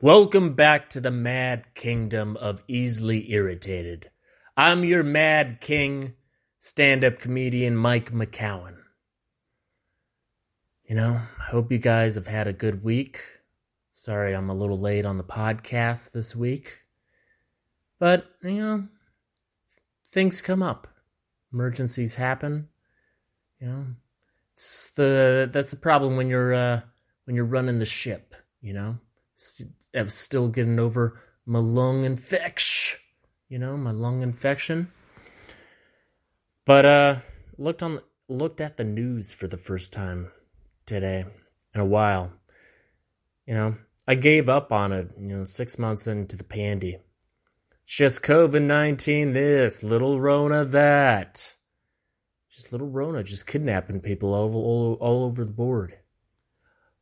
Welcome back to the mad kingdom of easily irritated. I'm your mad king, stand up comedian Mike McCowan. You know, I hope you guys have had a good week. Sorry I'm a little late on the podcast this week. But, you know, things come up. Emergencies happen. You know, it's the that's the problem when you're uh when you're running the ship, you know? I was still getting over my lung infection, you know, my lung infection. But uh looked on looked at the news for the first time today in a while. You know, I gave up on it, you know, 6 months into the pandy. It's just COVID-19 this, little Rona that. Just little Rona just kidnapping people all, all, all over the board.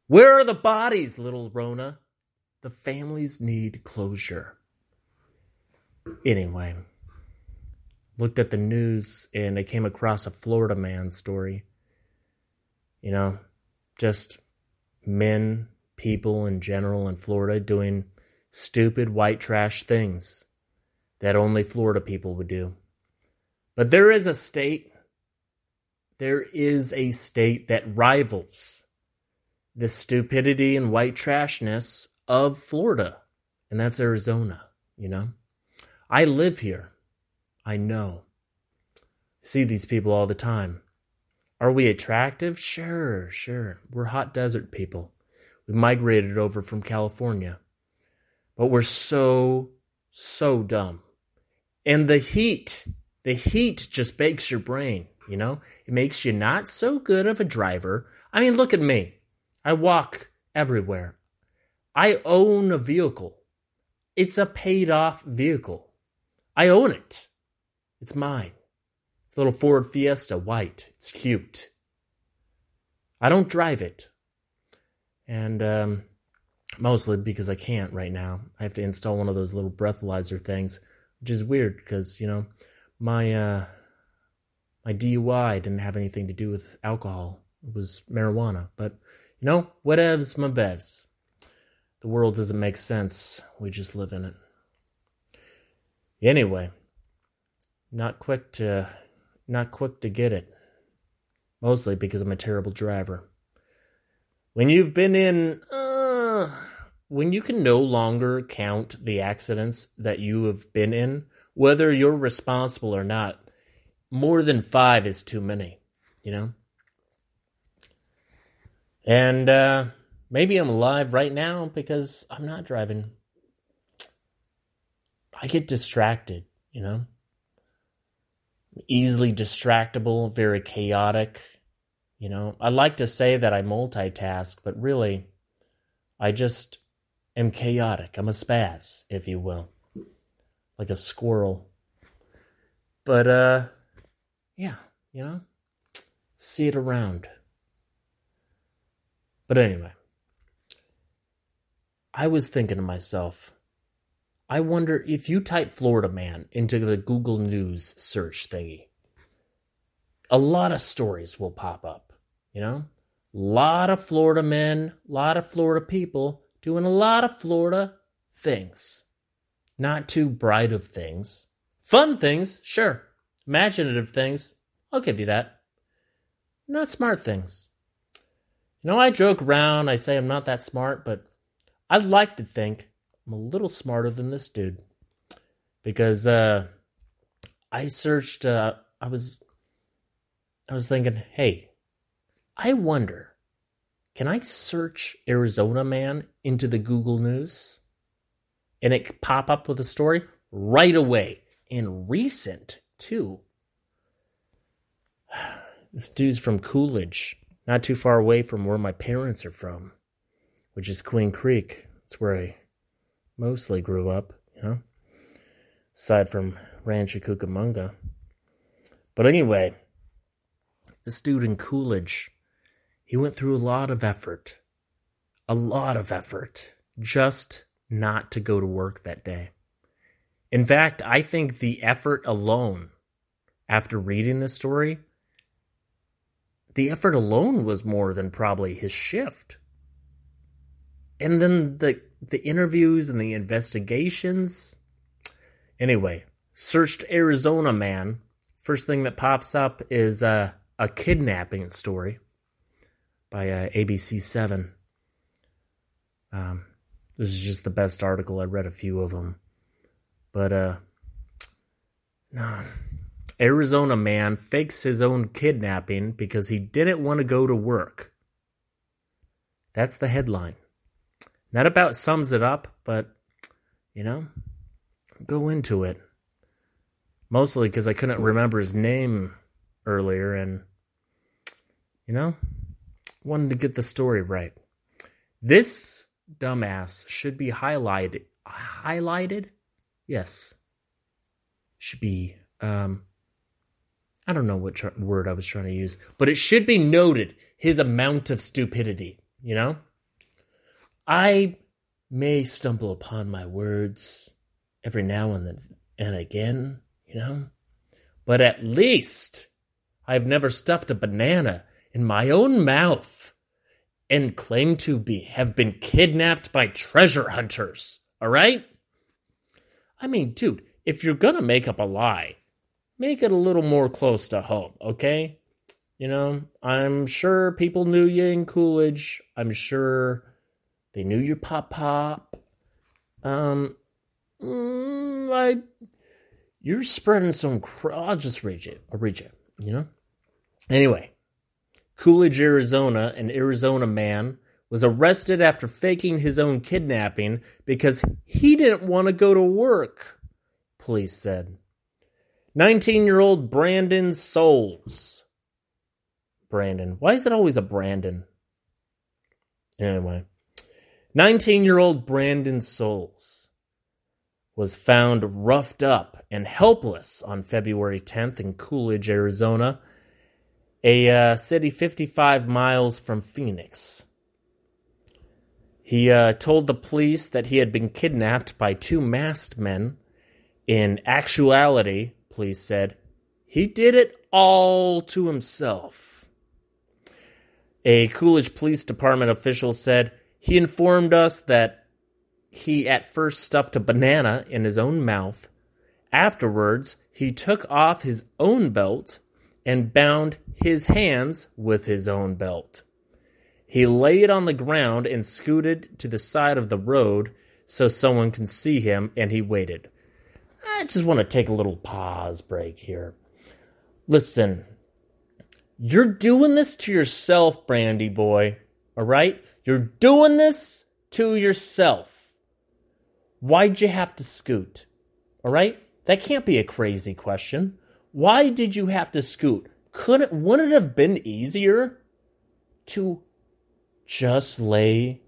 Where are the bodies, little Rona? The families need closure. Anyway, looked at the news and I came across a Florida man story. You know, just men, people in general in Florida doing stupid white trash things that only Florida people would do. But there is a state, there is a state that rivals the stupidity and white trashness of Florida, and that's Arizona, you know? I live here. I know. See these people all the time. Are we attractive? Sure, sure. We're hot desert people. We migrated over from California. But we're so, so dumb. And the heat, the heat just bakes your brain, you know? It makes you not so good of a driver. I mean, look at me. I walk everywhere. I own a vehicle. It's a paid off vehicle. I own it. It's mine. It's a little Ford Fiesta, white. It's cute. I don't drive it. And um, mostly because I can't right now. I have to install one of those little breathalyzer things, which is weird because, you know, my uh, my DUI didn't have anything to do with alcohol. It was marijuana. But you know, whatevs my bevs. The world doesn't make sense. We just live in it. Anyway, not quick to not quick to get it. Mostly because I'm a terrible driver. When you've been in uh, when you can no longer count the accidents that you have been in, whether you're responsible or not, more than 5 is too many, you know? And uh, maybe I'm alive right now because I'm not driving. I get distracted, you know? Easily distractible, very chaotic. You know, I like to say that I multitask, but really, I just am chaotic. I'm a spaz, if you will, like a squirrel. But, uh, yeah, you know, see it around. But anyway, I was thinking to myself, I wonder if you type Florida man into the Google News search thingy, a lot of stories will pop up, you know? A lot of Florida men, a lot of Florida people doing a lot of Florida things. Not too bright of things. Fun things, sure. Imaginative things, I'll give you that. Not smart things. You know, I joke around, I say I'm not that smart, but I'd like to think I'm a little smarter than this dude. Because uh I searched uh I was I was thinking, hey, I wonder, can I search Arizona man into the Google News? And it pop up with a story right away. And recent too. This dude's from Coolidge not too far away from where my parents are from, which is Queen Creek. It's where I mostly grew up, you know, aside from Rancho Cucamonga. But anyway, this dude in Coolidge, he went through a lot of effort, a lot of effort, just not to go to work that day. In fact, I think the effort alone, after reading this story, the effort alone was more than probably his shift. And then the the interviews and the investigations. Anyway, searched Arizona man. First thing that pops up is uh, a kidnapping story by uh, ABC 7. Um, this is just the best article. I read a few of them. But, uh, no. Arizona man fakes his own kidnapping because he didn't want to go to work. That's the headline. That about sums it up, but, you know, go into it. Mostly because I couldn't remember his name earlier and, you know, wanted to get the story right. This dumbass should be highlighted. Highlighted? Yes. Should be, um, I don't know what tr- word I was trying to use, but it should be noted his amount of stupidity, you know? I may stumble upon my words every now and then and again, you know? But at least I've never stuffed a banana in my own mouth and claimed to be have been kidnapped by treasure hunters. All right? I mean, dude, if you're gonna make up a lie, make it a little more close to home, okay? You know, I'm sure people knew you in Coolidge. I'm sure they knew your pop pop. Um, mm, I, you're spreading some. Cr- I'll just read you. I'll read you. You know. Anyway, Coolidge, Arizona, an Arizona man was arrested after faking his own kidnapping because he didn't want to go to work. Police said. 19 year old Brandon Souls. Brandon. Why is it always a Brandon? Anyway. 19 year old Brandon Souls was found roughed up and helpless on February 10th in Coolidge, Arizona, a uh, city 55 miles from Phoenix. He uh, told the police that he had been kidnapped by two masked men. In actuality, police said, he did it all to himself. A Coolidge Police Department official said he informed us that he at first stuffed a banana in his own mouth. Afterwards, he took off his own belt and bound his hands with his own belt. He laid it on the ground and scooted to the side of the road so someone can see him, and he waited. I just want to take a little pause break here. Listen, you're doing this to yourself, Brandy boy, all right? You're doing this to yourself. Why'd you have to scoot? All right? That can't be a crazy question. Why did you have to scoot? Couldn't wouldn't it have been easier to just lay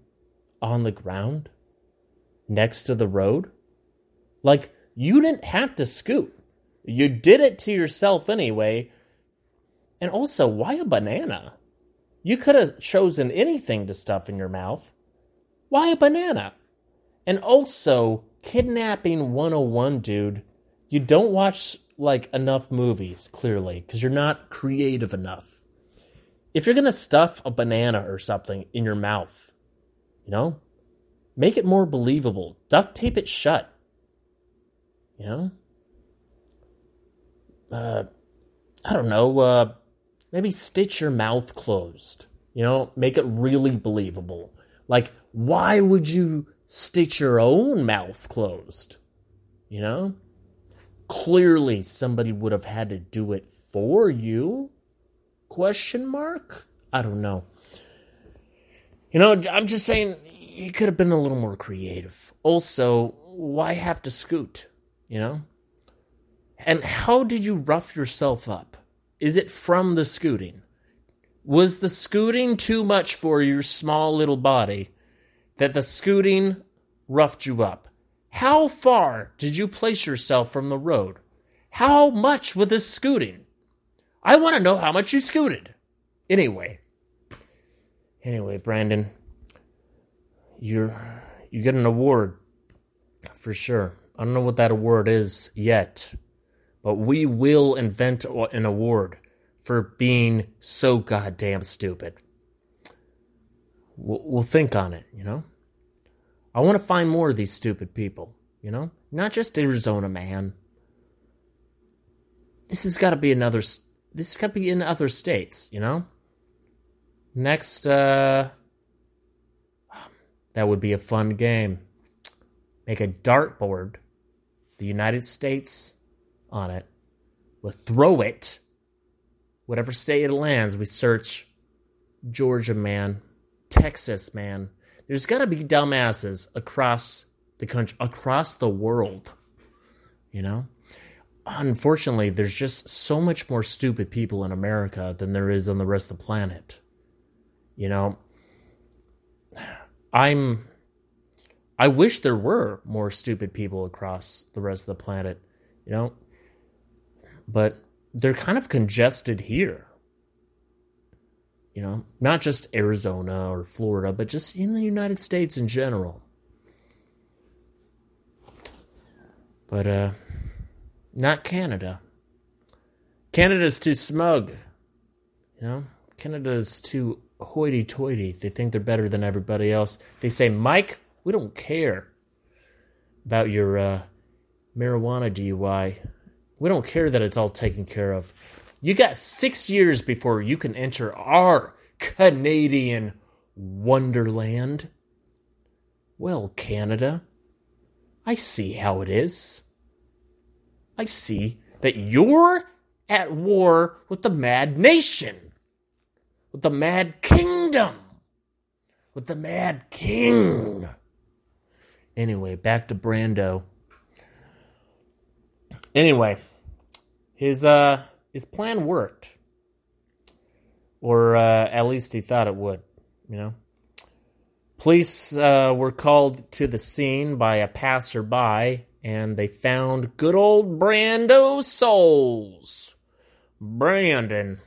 on the ground next to the road? Like you didn't have to scoot. You did it to yourself anyway. And also, why a banana? You could have chosen anything to stuff in your mouth. Why a banana? And also, kidnapping 101, dude. You don't watch like enough movies, clearly, because you're not creative enough. If you're gonna stuff a banana or something in your mouth, you know, make it more believable. Duct tape it shut. You know? Uh, I don't know, uh, maybe stitch your mouth closed. You know, make it really believable. Like, why would you stitch your own mouth closed? You know? Clearly somebody would have had to do it for you. Question mark? I don't know. You know, I'm just saying you could have been a little more creative. Also, why have to scoot? You know? And how did you rough yourself up? Is it from the scooting? Was the scooting too much for your small little body that the scooting roughed you up? How far did you place yourself from the road? How much was this scooting? I want to know how much you scooted. Anyway. Anyway, Brandon, you're you get an award for sure. I don't know what that award is yet but we will invent an award for being so goddamn stupid. We'll, we'll think on it, you know? I want to find more of these stupid people, you know? Not just Arizona, man. This has got to be another this has got to be in other states, you know? Next uh that would be a fun game. Make a dartboard, the United States on it. We'll throw it. Whatever state it lands, we search Georgia man, Texas man. There's got to be dumbasses across the country, across the world. You know? Unfortunately, there's just so much more stupid people in America than there is on the rest of the planet. You know, I'm I wish there were more stupid people across the rest of the planet, you know? But they're kind of congested here. You know, not just Arizona or Florida, but just in the United States in general. But uh not Canada. Canada's too smug. You know, Canada's too hoity toity. They think they're better than everybody else. They say, Mike, we don't care about your uh, marijuana DUI. We don't care that it's all taken care of. You got six years before you can enter our Canadian wonderland. Well, Canada, I see how it is. I see that you're at war with the Mad Nation, with the Mad Kingdom, with the Mad King. Anyway, back to Brando. Anyway, his uh his plan worked. Or uh, at least he thought it would, you know. Police uh, were called to the scene by a passerby and they found good old Brando Souls. Brandon.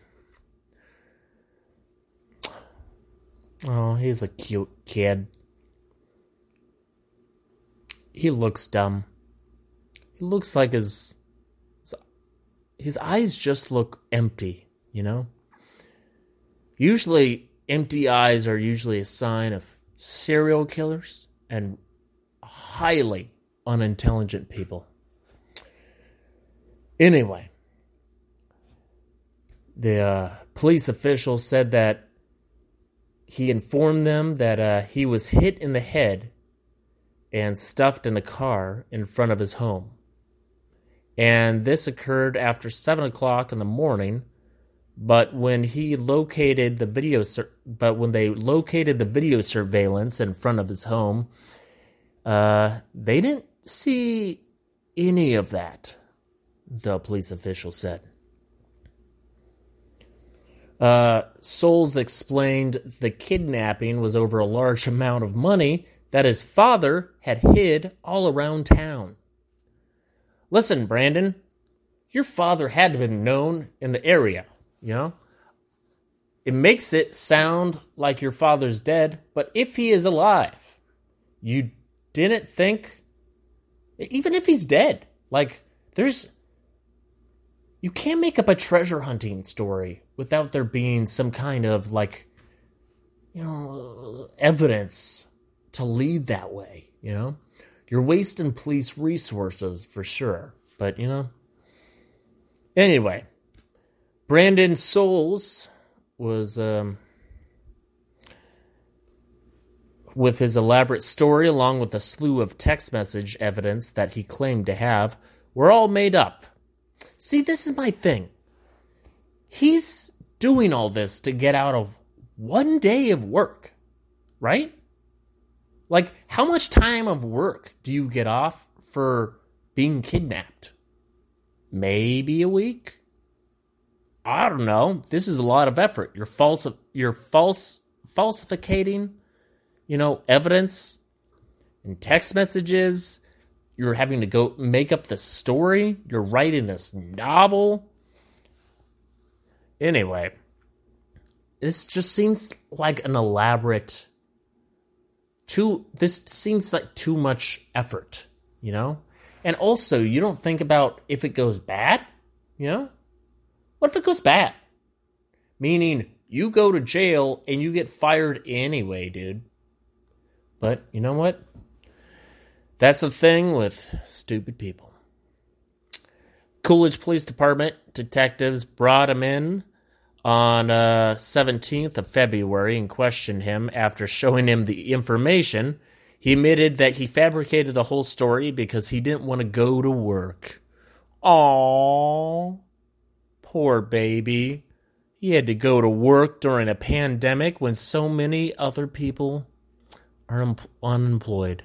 Oh, he's a cute kid. He looks dumb. He looks like his his eyes just look empty, you know? Usually empty eyes are usually a sign of serial killers and highly unintelligent people. Anyway, the uh, police official said that he informed them that uh, he was hit in the head and stuffed in a car in front of his home. And this occurred after 7 o'clock in the morning. But when he located the video, sur- but when they located the video surveillance in front of his home, uh, they didn't see any of that, the police official said. Uh, Souls explained the kidnapping was over a large amount of money that his father had hid all around town. Listen, Brandon, your father had to have been known in the area, you know? It makes it sound like your father's dead, but if he is alive, you didn't think even if he's dead. Like, there's. You can't make up a treasure hunting story without there being some kind of, like, you know, evidence to lead that way, you know? You're wasting police resources for sure. But, you know. Anyway, Brandon Souls was um, with his elaborate story, along with a slew of text message evidence that he claimed to have, were all made up. See, this is my thing. He's doing all this to get out of one day of work, right? Like, how much time of work do you get off for being kidnapped? Maybe a week? I don't know. This is a lot of effort. You're false. You're false falsificating you know, evidence and text messages. You're having to go make up the story. You're writing this novel. Anyway, this just seems like an elaborate too this seems like too much effort, you know? And also, you don't think about if it goes bad, you know? What if it goes bad? Meaning you go to jail and you get fired anyway, dude. But you know what? That's the thing with stupid people. Coolidge Police Department detectives brought him in on uh, 17th of February and questioned him after showing him the information. He admitted that he fabricated the whole story because he didn't want to go to work. Aww, poor baby. He had to go to work during a pandemic when so many other people are un- unemployed.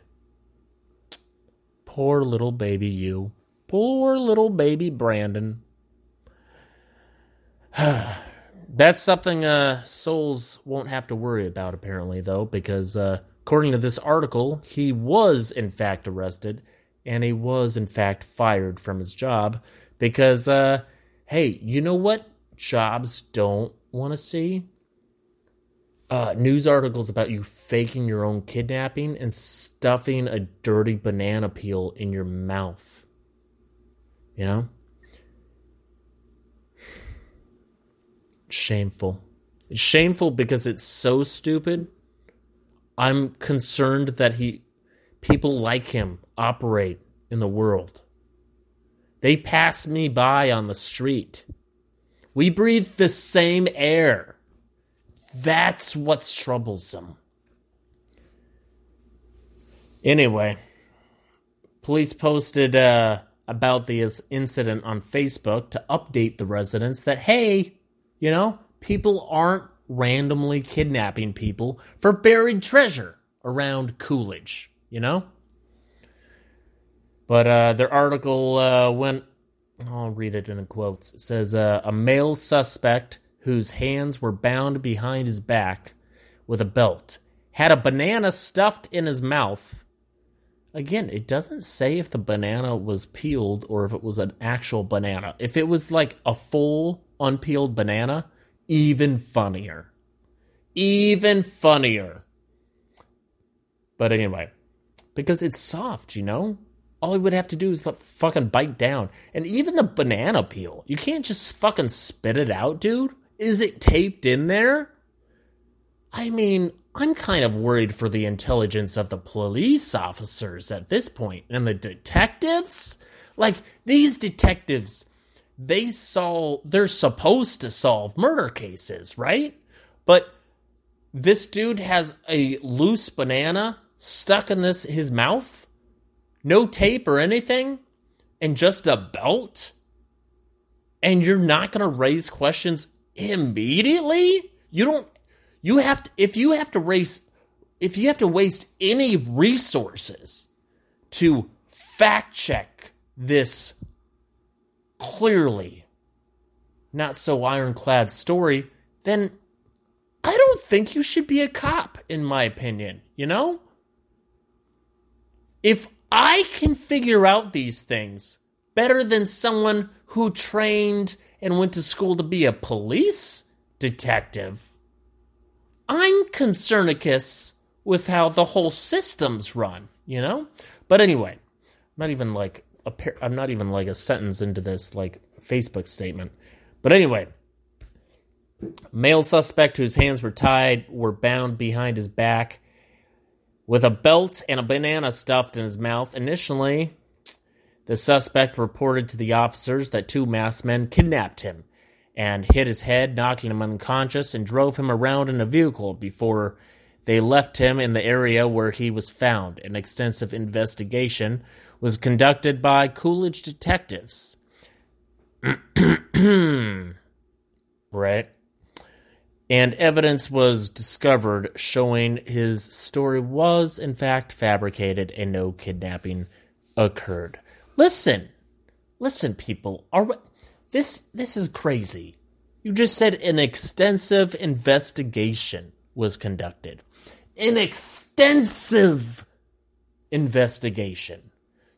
Poor little baby you. Poor little baby Brandon. That's something uh, Souls won't have to worry about, apparently, though, because uh, according to this article, he was in fact arrested and he was in fact fired from his job because, uh, hey, you know what jobs don't want to see? uh, news articles about you faking your own kidnapping and stuffing a dirty banana peel in your mouth. You know? Shameful. It's shameful because it's so stupid. I'm concerned that he people like him operate in the world. They pass me by on the street. We breathe the same air. That's what's troublesome. Anyway, police posted uh, about the incident on Facebook to update the residents that, hey, you know, people aren't randomly kidnapping people for buried treasure around Coolidge, you know? But uh, their article uh, went, I'll read it in quotes. It says, uh, A male suspect whose hands were bound behind his back with a belt, had a banana stuffed in his mouth. Again, it doesn't say if the banana was peeled or if it was an actual banana. If it was like a full unpeeled banana, even funnier. Even funnier. But anyway, because it's soft, you know? All he would have to do is fucking bite down. And even the banana peel, you can't just fucking spit it out, dude. Is it taped in there? I mean, I'm kind of worried for the intelligence of the police officers at this point and the detectives. Like these detectives, they solve they're supposed to solve murder cases, right? But this dude has a loose banana stuck in this his mouth, no tape or anything, and just a belt. And you're not going to raise questions immediately? You don't you have to if you have to race if you have to waste any resources to fact check this clearly not so ironclad story, then I don't think you should be a cop, in my opinion, you know? If I can figure out these things better than someone who trained and went to school to be a police detective. I'm concernicus with how the whole system's run, you know? But anyway, I'm not even like a par- I'm not even like a sentence into this like Facebook statement. But anyway, male suspect whose hands were tied were bound behind his back with a belt and a banana stuffed in his mouth. Initially, the suspect reported to the officers that two masked men kidnapped him and hit his head, knocking him unconscious, and drove him around in a vehicle before they left him in the area where he was found. An extensive investigation was conducted by Coolidge detectives. right? And evidence was discovered showing his story was, in fact, fabricated and no kidnapping occurred. Listen, listen, people. Are this this is crazy? You just said an extensive investigation was conducted. An extensive investigation.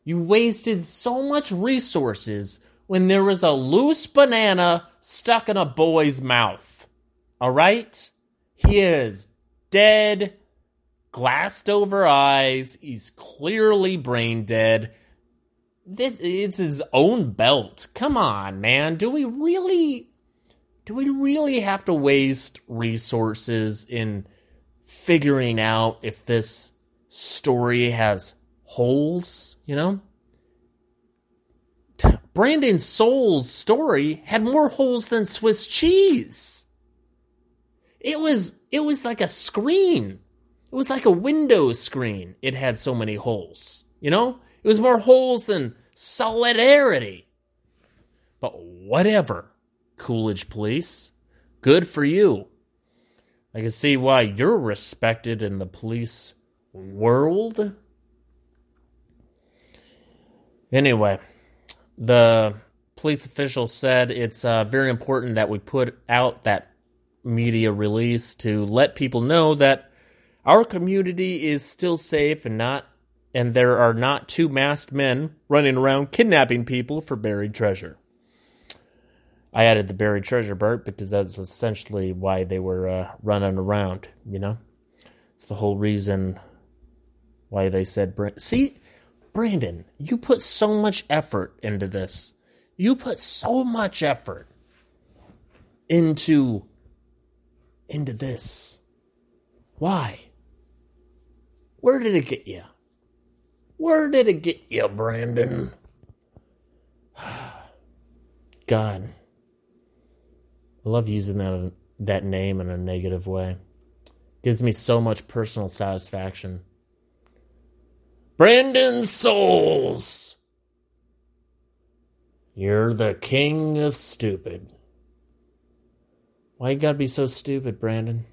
You wasted so much resources when there was a loose banana stuck in a boy's mouth. All right? He is dead, glassed over eyes. He's clearly brain dead this it's his own belt. Come on, man. Do we really do we really have to waste resources in figuring out if this story has holes, you know? Brandon Soul's story had more holes than Swiss cheese. It was it was like a screen. It was like a window screen. It had so many holes. You know? It was more holes than solidarity. But whatever, Coolidge Police. Good for you. I can see why you're respected in the police world. Anyway, the police official said it's uh, very important that we put out that media release to let people know that our community is still safe and not and there are not two masked men running around kidnapping people for buried treasure. I added the buried treasure part because that's essentially why they were uh, running around, you know? It's the whole reason why they said, see, Brandon, you put so much effort into this. You put so much effort into into this. Why? Where did it get you? Where did it get you, Brandon? God. I love using that that name in a negative way. Gives me so much personal satisfaction. Brandon Souls. You're the king of stupid. Why you gotta be so stupid, Brandon?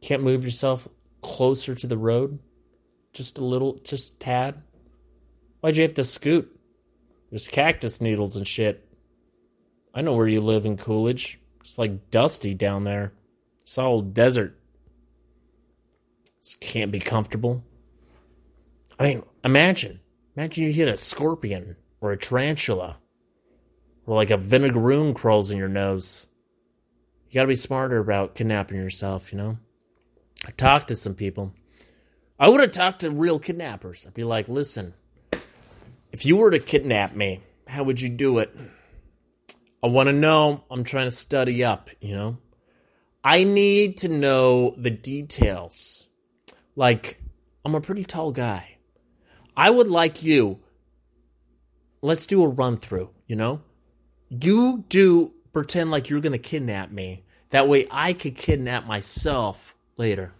Can't move yourself closer to the road? Just a little, just tad? Why'd you have to scoot? There's cactus needles and shit. I know where you live in Coolidge. It's like dusty down there. It's all desert. This can't be comfortable. I mean, imagine. Imagine you hit a scorpion or a tarantula or like a vinegaroon crawls in your nose. You gotta be smarter about kidnapping yourself, you know? I talked to some people. I would have talked to real kidnappers. I'd be like, listen, if you were to kidnap me, how would you do it? I want to know. I'm trying to study up, you know? I need to know the details. Like, I'm a pretty tall guy. I would like you. Let's do a run through, you know? You do pretend like you're going to kidnap me. That way I could kidnap myself later.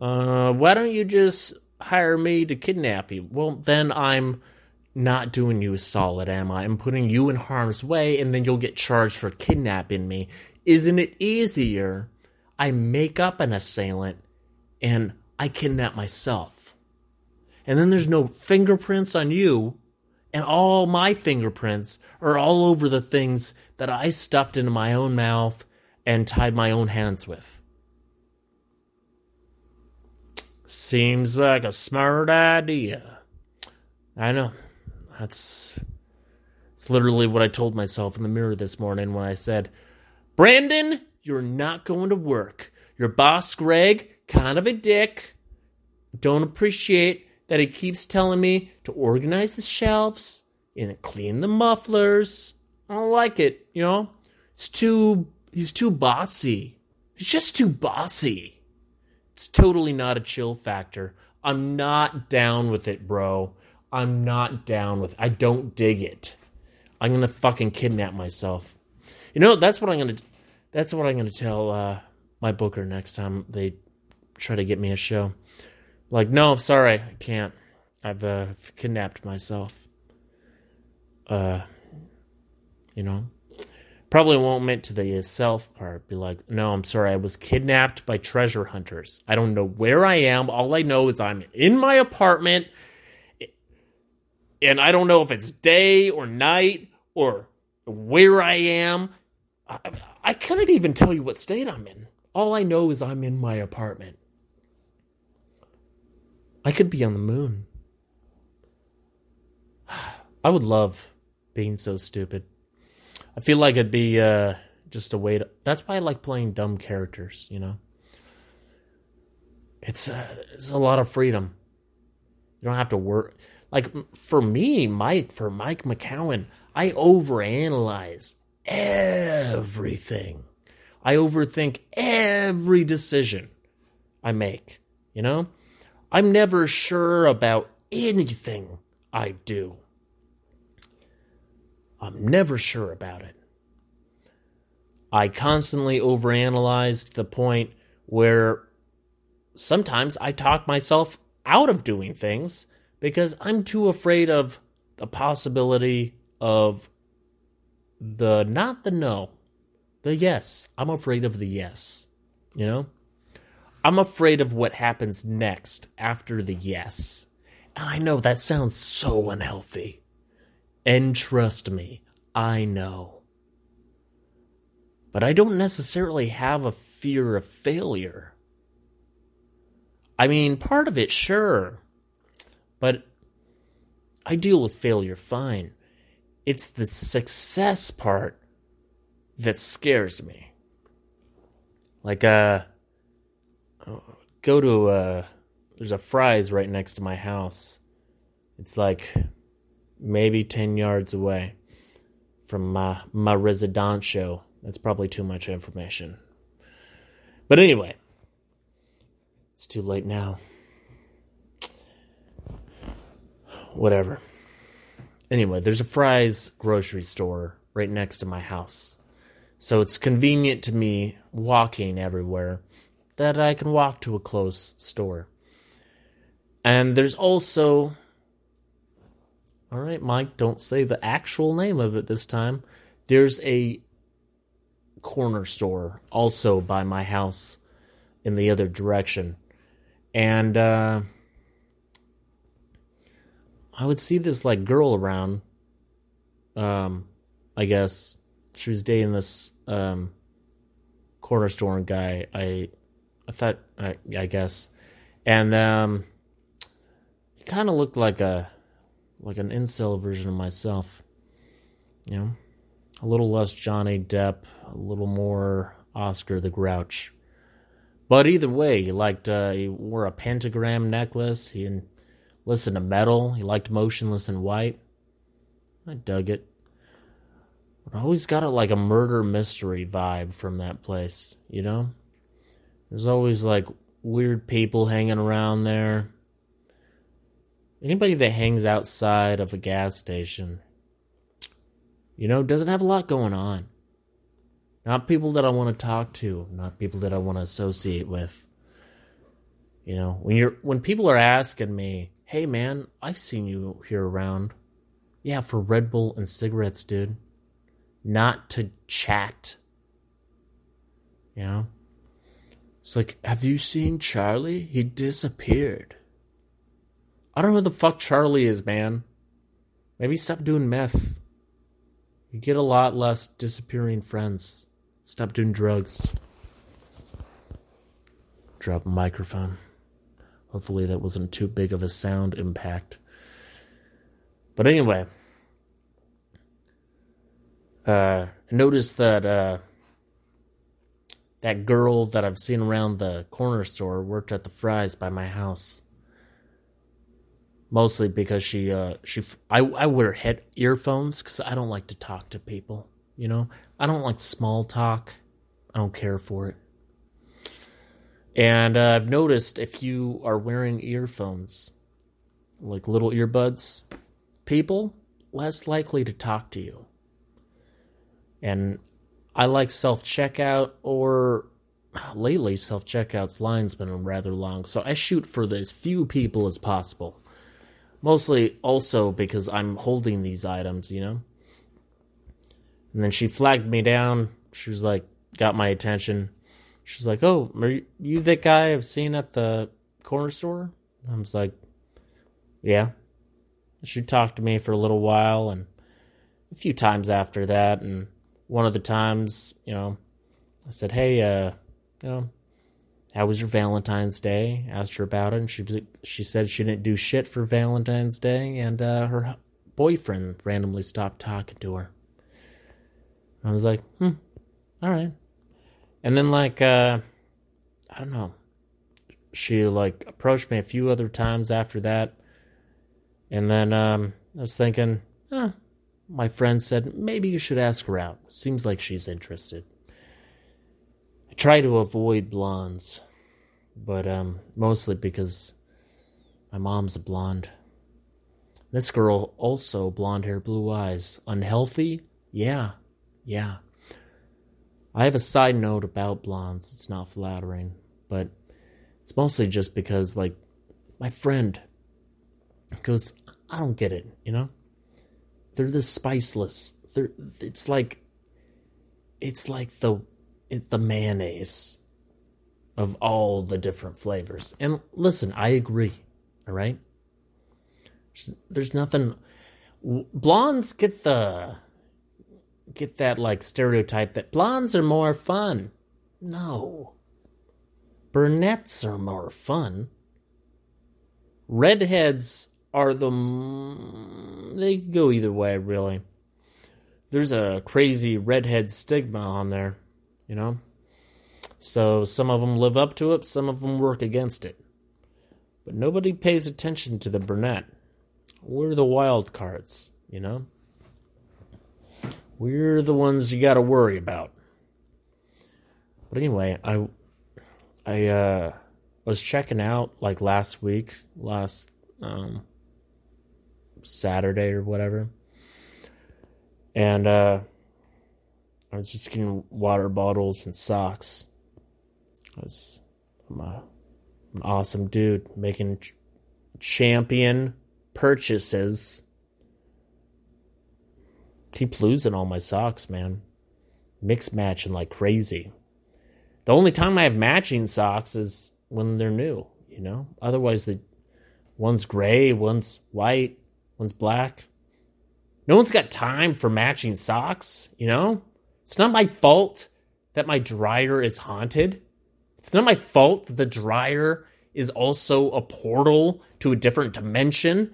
Uh, why don't you just hire me to kidnap you? Well, then I'm not doing you a solid, am I? I'm putting you in harm's way and then you'll get charged for kidnapping me. Isn't it easier? I make up an assailant and I kidnap myself and then there's no fingerprints on you, and all my fingerprints are all over the things that I stuffed into my own mouth and tied my own hands with. Seems like a smart idea. I know. That's it's literally what I told myself in the mirror this morning when I said, "Brandon, you're not going to work. Your boss Greg, kind of a dick. Don't appreciate that he keeps telling me to organize the shelves and clean the mufflers. I don't like it, you know? It's too he's too bossy. He's just too bossy. It's totally not a chill factor. I'm not down with it, bro. I'm not down with it. I don't dig it. I'm gonna fucking kidnap myself. You know, that's what I'm gonna that's what I'm gonna tell uh, my booker next time they try to get me a show. Like, no, I'm sorry, I can't. I've uh, kidnapped myself. Uh, you know, probably won't admit to the self part. Be like, no, I'm sorry, I was kidnapped by treasure hunters. I don't know where I am. All I know is I'm in my apartment, and I don't know if it's day or night or where I am. I, I couldn't even tell you what state I'm in. All I know is I'm in my apartment. I could be on the moon. I would love being so stupid. I feel like it'd be uh, just a way to. That's why I like playing dumb characters. You know, it's uh, it's a lot of freedom. You don't have to work. Like for me, Mike, for Mike McCowan, I overanalyze everything. I overthink every decision I make. You know, I'm never sure about anything I do. I'm never sure about it. I constantly overanalyze to the point where sometimes I talk myself out of doing things because I'm too afraid of the possibility of the not the no, the yes. I'm afraid of the yes. You know? I'm afraid of what happens next after the yes. And I know that sounds so unhealthy. And trust me, I know. But I don't necessarily have a fear of failure. I mean, part of it, sure. But I deal with failure fine. It's the success part that scares me. Like, uh, go to, uh, there's a Fry's right next to my house. It's like maybe 10 yards away from my, my residential. That's probably too much information. But anyway, it's too late now. Whatever. Anyway, there's a Fry's grocery store right next to my house. So it's convenient to me walking everywhere that I can walk to a close store. And there's also. All right, Mike, don't say the actual name of it this time. There's a corner store also by my house in the other direction and uh, I would see this like girl around. Um, I guess she was dating this um corner store guy. I I thought I I guess, and um, he kind of looked like a like an incel version of myself. You know, a little less Johnny Depp, a little more Oscar the Grouch. But either way, he liked uh, he wore a pentagram necklace. He listened to metal. He liked Motionless In White. I dug it. But I always got it like a murder mystery vibe from that place. You know, there's always like weird people hanging around there. Anybody that hangs outside of a gas station, you know, doesn't have a lot going on. Not people that I want to talk to, not people that I want to associate with. You know, when you're when people are asking me, "Hey man, I've seen you here around." Yeah, for Red Bull and cigarettes, dude. Not to chat. You know? It's like, have you seen Charlie? He disappeared. I don't know who the fuck Charlie is, man. Maybe stop doing meth. You get a lot less disappearing friends. Stop doing drugs. Drop microphone. Hopefully, that wasn't too big of a sound impact. But anyway, uh, notice that uh, that girl that I've seen around the corner store worked at the Fry's by my house. Mostly because she, uh, she, I, I wear head earphones because I don't like to talk to people. You know, I don't like small talk. I don't care for it. And uh, I've noticed if you are wearing earphones, like little earbuds, people less likely to talk to you. And I like self checkout, or lately self checkout's line's been rather long, so I shoot for as few people as possible. Mostly also because I'm holding these items, you know? And then she flagged me down. She was like, got my attention. She's like, "Oh, are you that guy I've seen at the corner store?" I was like, "Yeah." She talked to me for a little while and a few times after that. And one of the times, you know, I said, "Hey, uh, you know, how was your Valentine's Day?" Asked her about it, and she she said she didn't do shit for Valentine's Day, and uh, her boyfriend randomly stopped talking to her. I was like, hmm, all right. And then like uh I don't know. She like approached me a few other times after that. And then um I was thinking, oh, my friend said maybe you should ask her out. Seems like she's interested. I try to avoid blondes, but um mostly because My mom's a blonde. This girl also blonde hair, blue eyes. Unhealthy? Yeah. Yeah. I have a side note about blondes. It's not flattering, but it's mostly just because, like, my friend goes, I don't get it, you know? They're the spiceless. They're, it's like, it's like the, it, the mayonnaise of all the different flavors. And listen, I agree, all right? There's, there's nothing, blondes get the, get that like stereotype that blondes are more fun. No. Brunettes are more fun. Redheads are the. They go either way, really. There's a crazy redhead stigma on there, you know? So some of them live up to it, some of them work against it. But nobody pays attention to the brunette. We're the wild cards, you know? We're the ones you got to worry about. But anyway, I I uh was checking out like last week, last um Saturday or whatever. And uh I was just getting water bottles and socks. I was I'm a, an awesome dude making ch- champion purchases Keep losing all my socks, man. Mix matching like crazy. The only time I have matching socks is when they're new, you know? Otherwise, the one's gray, one's white, one's black. No one's got time for matching socks, you know? It's not my fault that my dryer is haunted. It's not my fault that the dryer is also a portal to a different dimension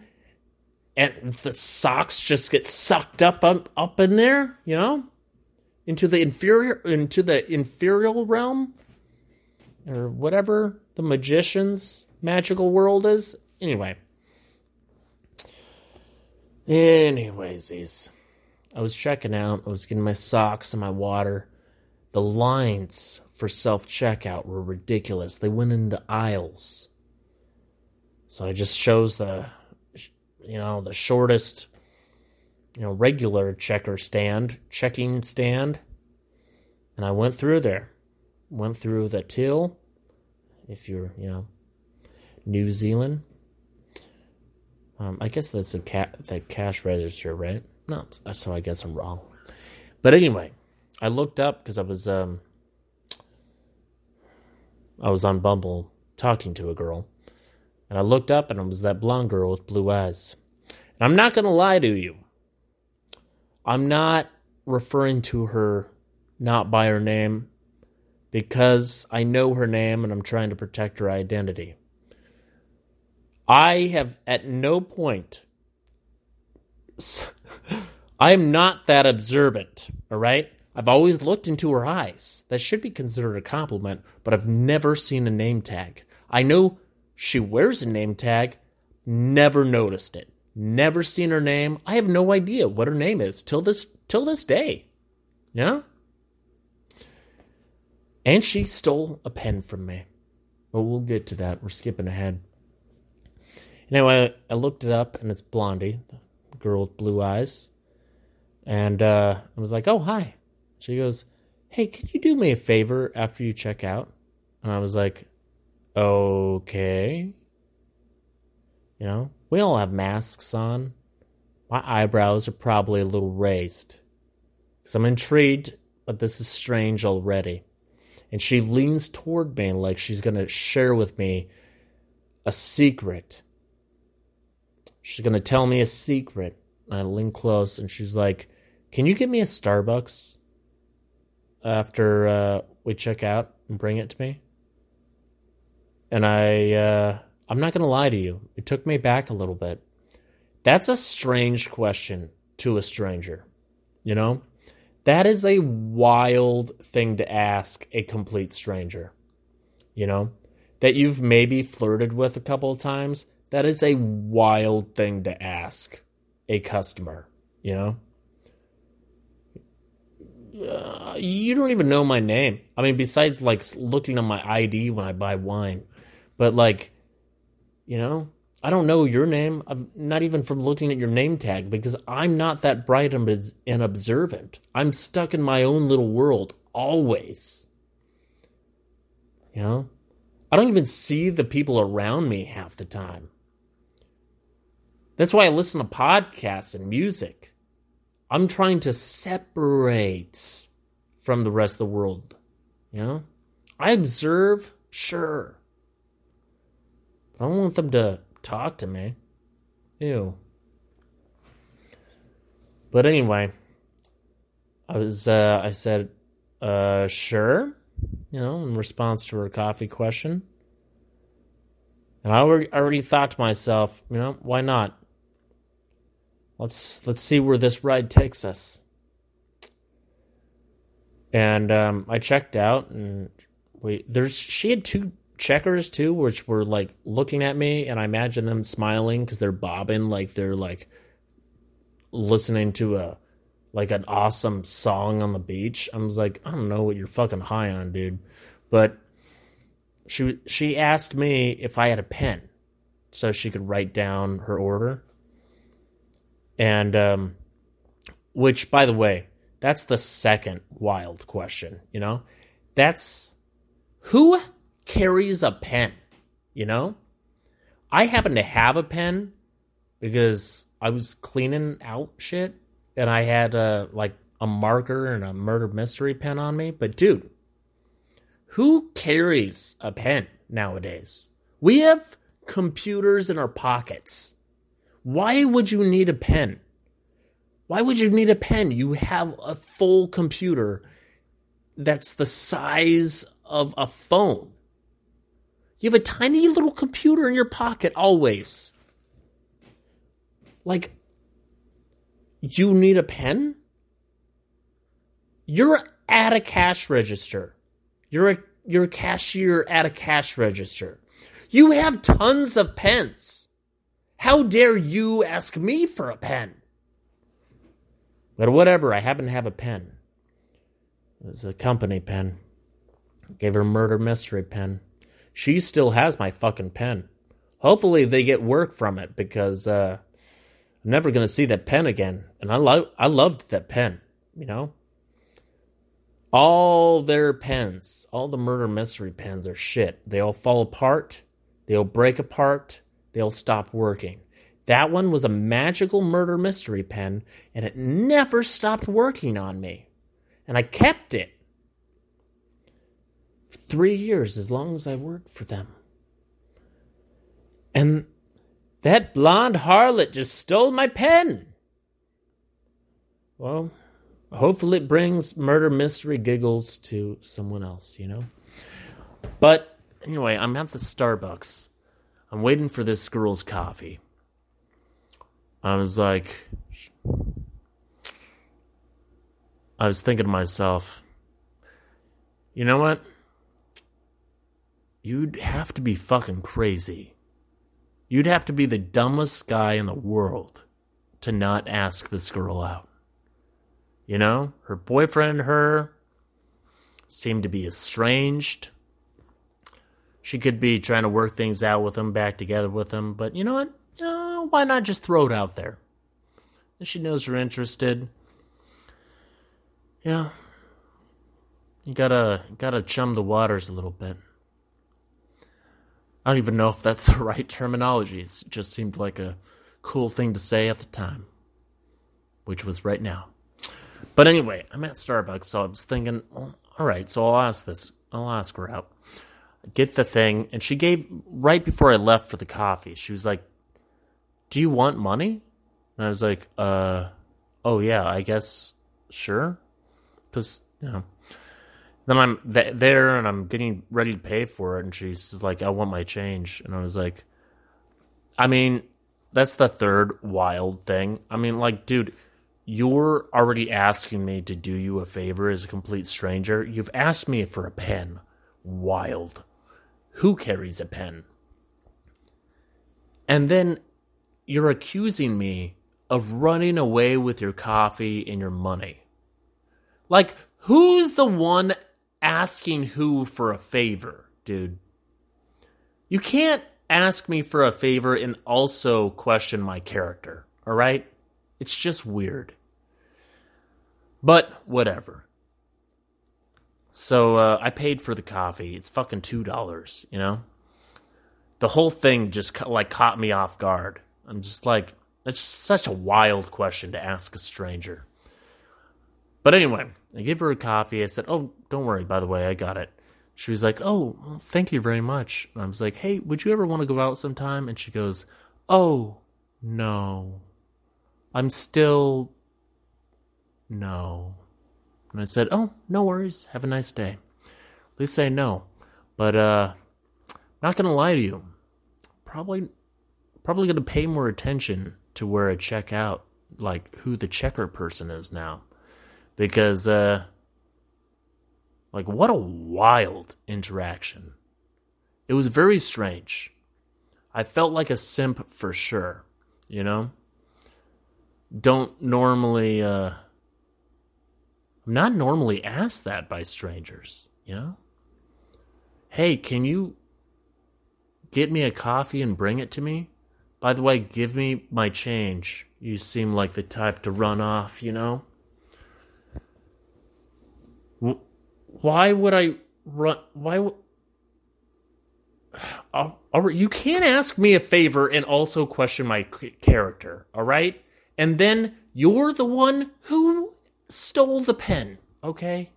and the socks just get sucked up up, up in there, you know, into the inferior into the inferior realm or whatever the magician's magical world is. Anyway. Anyways, I was checking out, I was getting my socks and my water. The lines for self checkout were ridiculous. They went into aisles. So I just chose the you know, the shortest, you know, regular checker stand, checking stand. And I went through there. Went through the till, if you're, you know, New Zealand. Um, I guess that's the ca- the cash register, right? No, so I guess I'm wrong. But anyway, I looked up because I was um I was on Bumble talking to a girl, and I looked up and it was that blonde girl with blue eyes. And I'm not going to lie to you. I'm not referring to her not by her name because I know her name and I'm trying to protect her identity. I have at no point. I am not that observant, all right? I've always looked into her eyes. That should be considered a compliment, but I've never seen a name tag. I know she wears a name tag, never noticed it. Never seen her name. I have no idea what her name is till this till this day. You know? And she stole a pen from me. But we'll get to that. We're skipping ahead. Anyway, I looked it up and it's Blondie, the girl with blue eyes. And uh, I was like, oh, hi. She goes, hey, can you do me a favor after you check out? And I was like, Okay. You know, we all have masks on. My eyebrows are probably a little raised. Because I'm intrigued, but this is strange already. And she leans toward me like she's going to share with me a secret. She's going to tell me a secret. And I lean close and she's like, Can you get me a Starbucks after uh, we check out and bring it to me? And I, uh, I'm not going to lie to you, it took me back a little bit. That's a strange question to a stranger. You know? That is a wild thing to ask a complete stranger. You know? That you've maybe flirted with a couple of times. That is a wild thing to ask a customer. You know? Uh, you don't even know my name. I mean, besides like looking at my ID when I buy wine. But like, you know, I don't know your name. I'm not even from looking at your name tag because I'm not that bright and observant. I'm stuck in my own little world always. You know? I don't even see the people around me half the time. That's why I listen to podcasts and music. I'm trying to separate from the rest of the world. You know? I observe, sure. I don't want them to talk to me. Ew. But anyway, I was uh, I said, uh, sure, you know, in response to her coffee question. And I already, I already thought to myself, you know, why not? Let's let's see where this ride takes us. And um, I checked out, and we there's she had two checkers too, which were like looking at me, and I imagine them smiling because they're bobbing like they're like listening to a like an awesome song on the beach. I was like, I don't know what you're fucking high on, dude, but she she asked me if I had a pen so she could write down her order, and um, which by the way, that's the second wild question. You know, that's who carries a pen, you know? I happen to have a pen because I was cleaning out shit and I had a like a marker and a murder mystery pen on me, but dude, who carries a pen nowadays? We have computers in our pockets. Why would you need a pen? Why would you need a pen? You have a full computer that's the size of a phone. You have a tiny little computer in your pocket always. Like, you need a pen? You're at a cash register. You're a you're a cashier at a cash register. You have tons of pens. How dare you ask me for a pen? But whatever, I happen to have a pen. It was a company pen. I Gave her murder mystery pen she still has my fucking pen. Hopefully they get work from it because uh, I'm never gonna see that pen again. And I love I loved that pen, you know. All their pens, all the murder mystery pens are shit. They all fall apart, they all break apart, they all stop working. That one was a magical murder mystery pen, and it never stopped working on me. And I kept it For three years, as long as I worked for them. And that blonde harlot just stole my pen. Well, hopefully it brings murder mystery giggles to someone else, you know? But anyway, I'm at the Starbucks. I'm waiting for this girl's coffee. I was like, I was thinking to myself, you know what? You'd have to be fucking crazy. You'd have to be the dumbest guy in the world to not ask this girl out. You know, her boyfriend and her seemed to be estranged. She could be trying to work things out with him, back together with him, but you know what? Uh, why not just throw it out there? And she knows you're interested. Yeah. You gotta gotta chum the waters a little bit. I don't even know if that's the right terminology. It just seemed like a cool thing to say at the time, which was right now. But anyway, I'm at Starbucks, so I was thinking, well, all right, so I'll ask this. I'll ask her out. Get the thing, and she gave right before I left for the coffee. She was like, "Do you want money?" And I was like, "Uh, oh yeah, I guess sure," because you know then I'm th- there and I'm getting ready to pay for it, and she's like, "I want my change," and I was like, "I mean, that's the third wild thing. I mean, like, dude, you're already asking me to do you a favor as a complete stranger. You've asked me for a pen. Wild. Who carries a pen? And then you're accusing me of running away with your coffee and your money. Like, who's the one asking who for a favor, dude. You can't ask me for a favor and also question my character, all right? It's just weird. But whatever. So uh, I paid for the coffee. It's fucking $2, you know? The whole thing just like caught me off guard. I'm just like, that's just such a wild question to ask a stranger. But anyway, I gave her a coffee. I said, Oh, don't worry, by the way, I got it. She was like, Oh, well, thank you very much. And I was like, Hey, would you ever want to go out sometime? And she goes, Oh, no. I'm still. No. And I said, Oh, no worries. Have a nice day. At least I know. But, uh, not gonna lie to you. Probably, probably gonna pay more attention to where I check out, like who the checker person is now because uh like what a wild interaction. It was very strange. I felt like a simp for sure, you know? Don't normally uh I'm not normally asked that by strangers, you know? Hey, can you get me a coffee and bring it to me? By the way, give me my change. You seem like the type to run off, you know? Why would I run? Why would. you can't ask me a favor and also question my character, all right? And then you're the one who stole the pen, okay?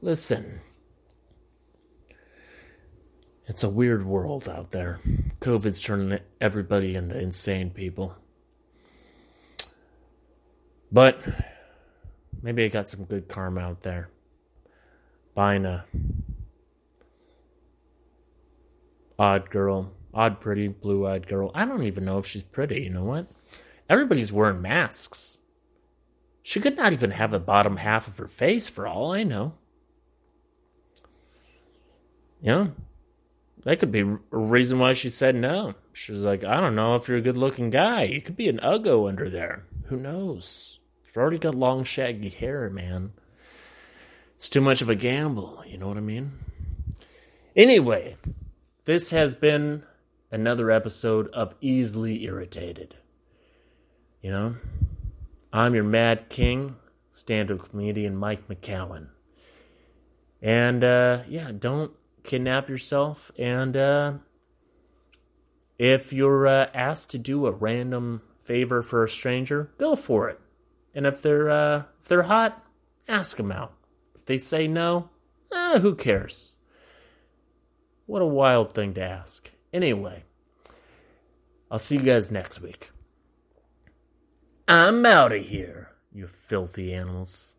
Listen. It's a weird world out there. COVID's turning everybody into insane people. But maybe I got some good karma out there. Buying a odd girl, odd pretty blue eyed girl. I don't even know if she's pretty, you know what? Everybody's wearing masks. She could not even have a bottom half of her face for all I know. Yeah. That could be a reason why she said no. She was like, I don't know if you're a good looking guy. You could be an uggo under there. Who knows? You've already got long, shaggy hair, man. It's too much of a gamble, you know what I mean? Anyway, this has been another episode of Easily Irritated. You know, I'm your Mad King, stand up comedian Mike McCowan. And uh, yeah, don't kidnap yourself. And uh, if you're uh, asked to do a random favor for a stranger, go for it. And if they're uh, if they're hot, ask them out. If they say no, eh, who cares? What a wild thing to ask. Anyway, I'll see you guys next week. I'm out of here, you filthy animals.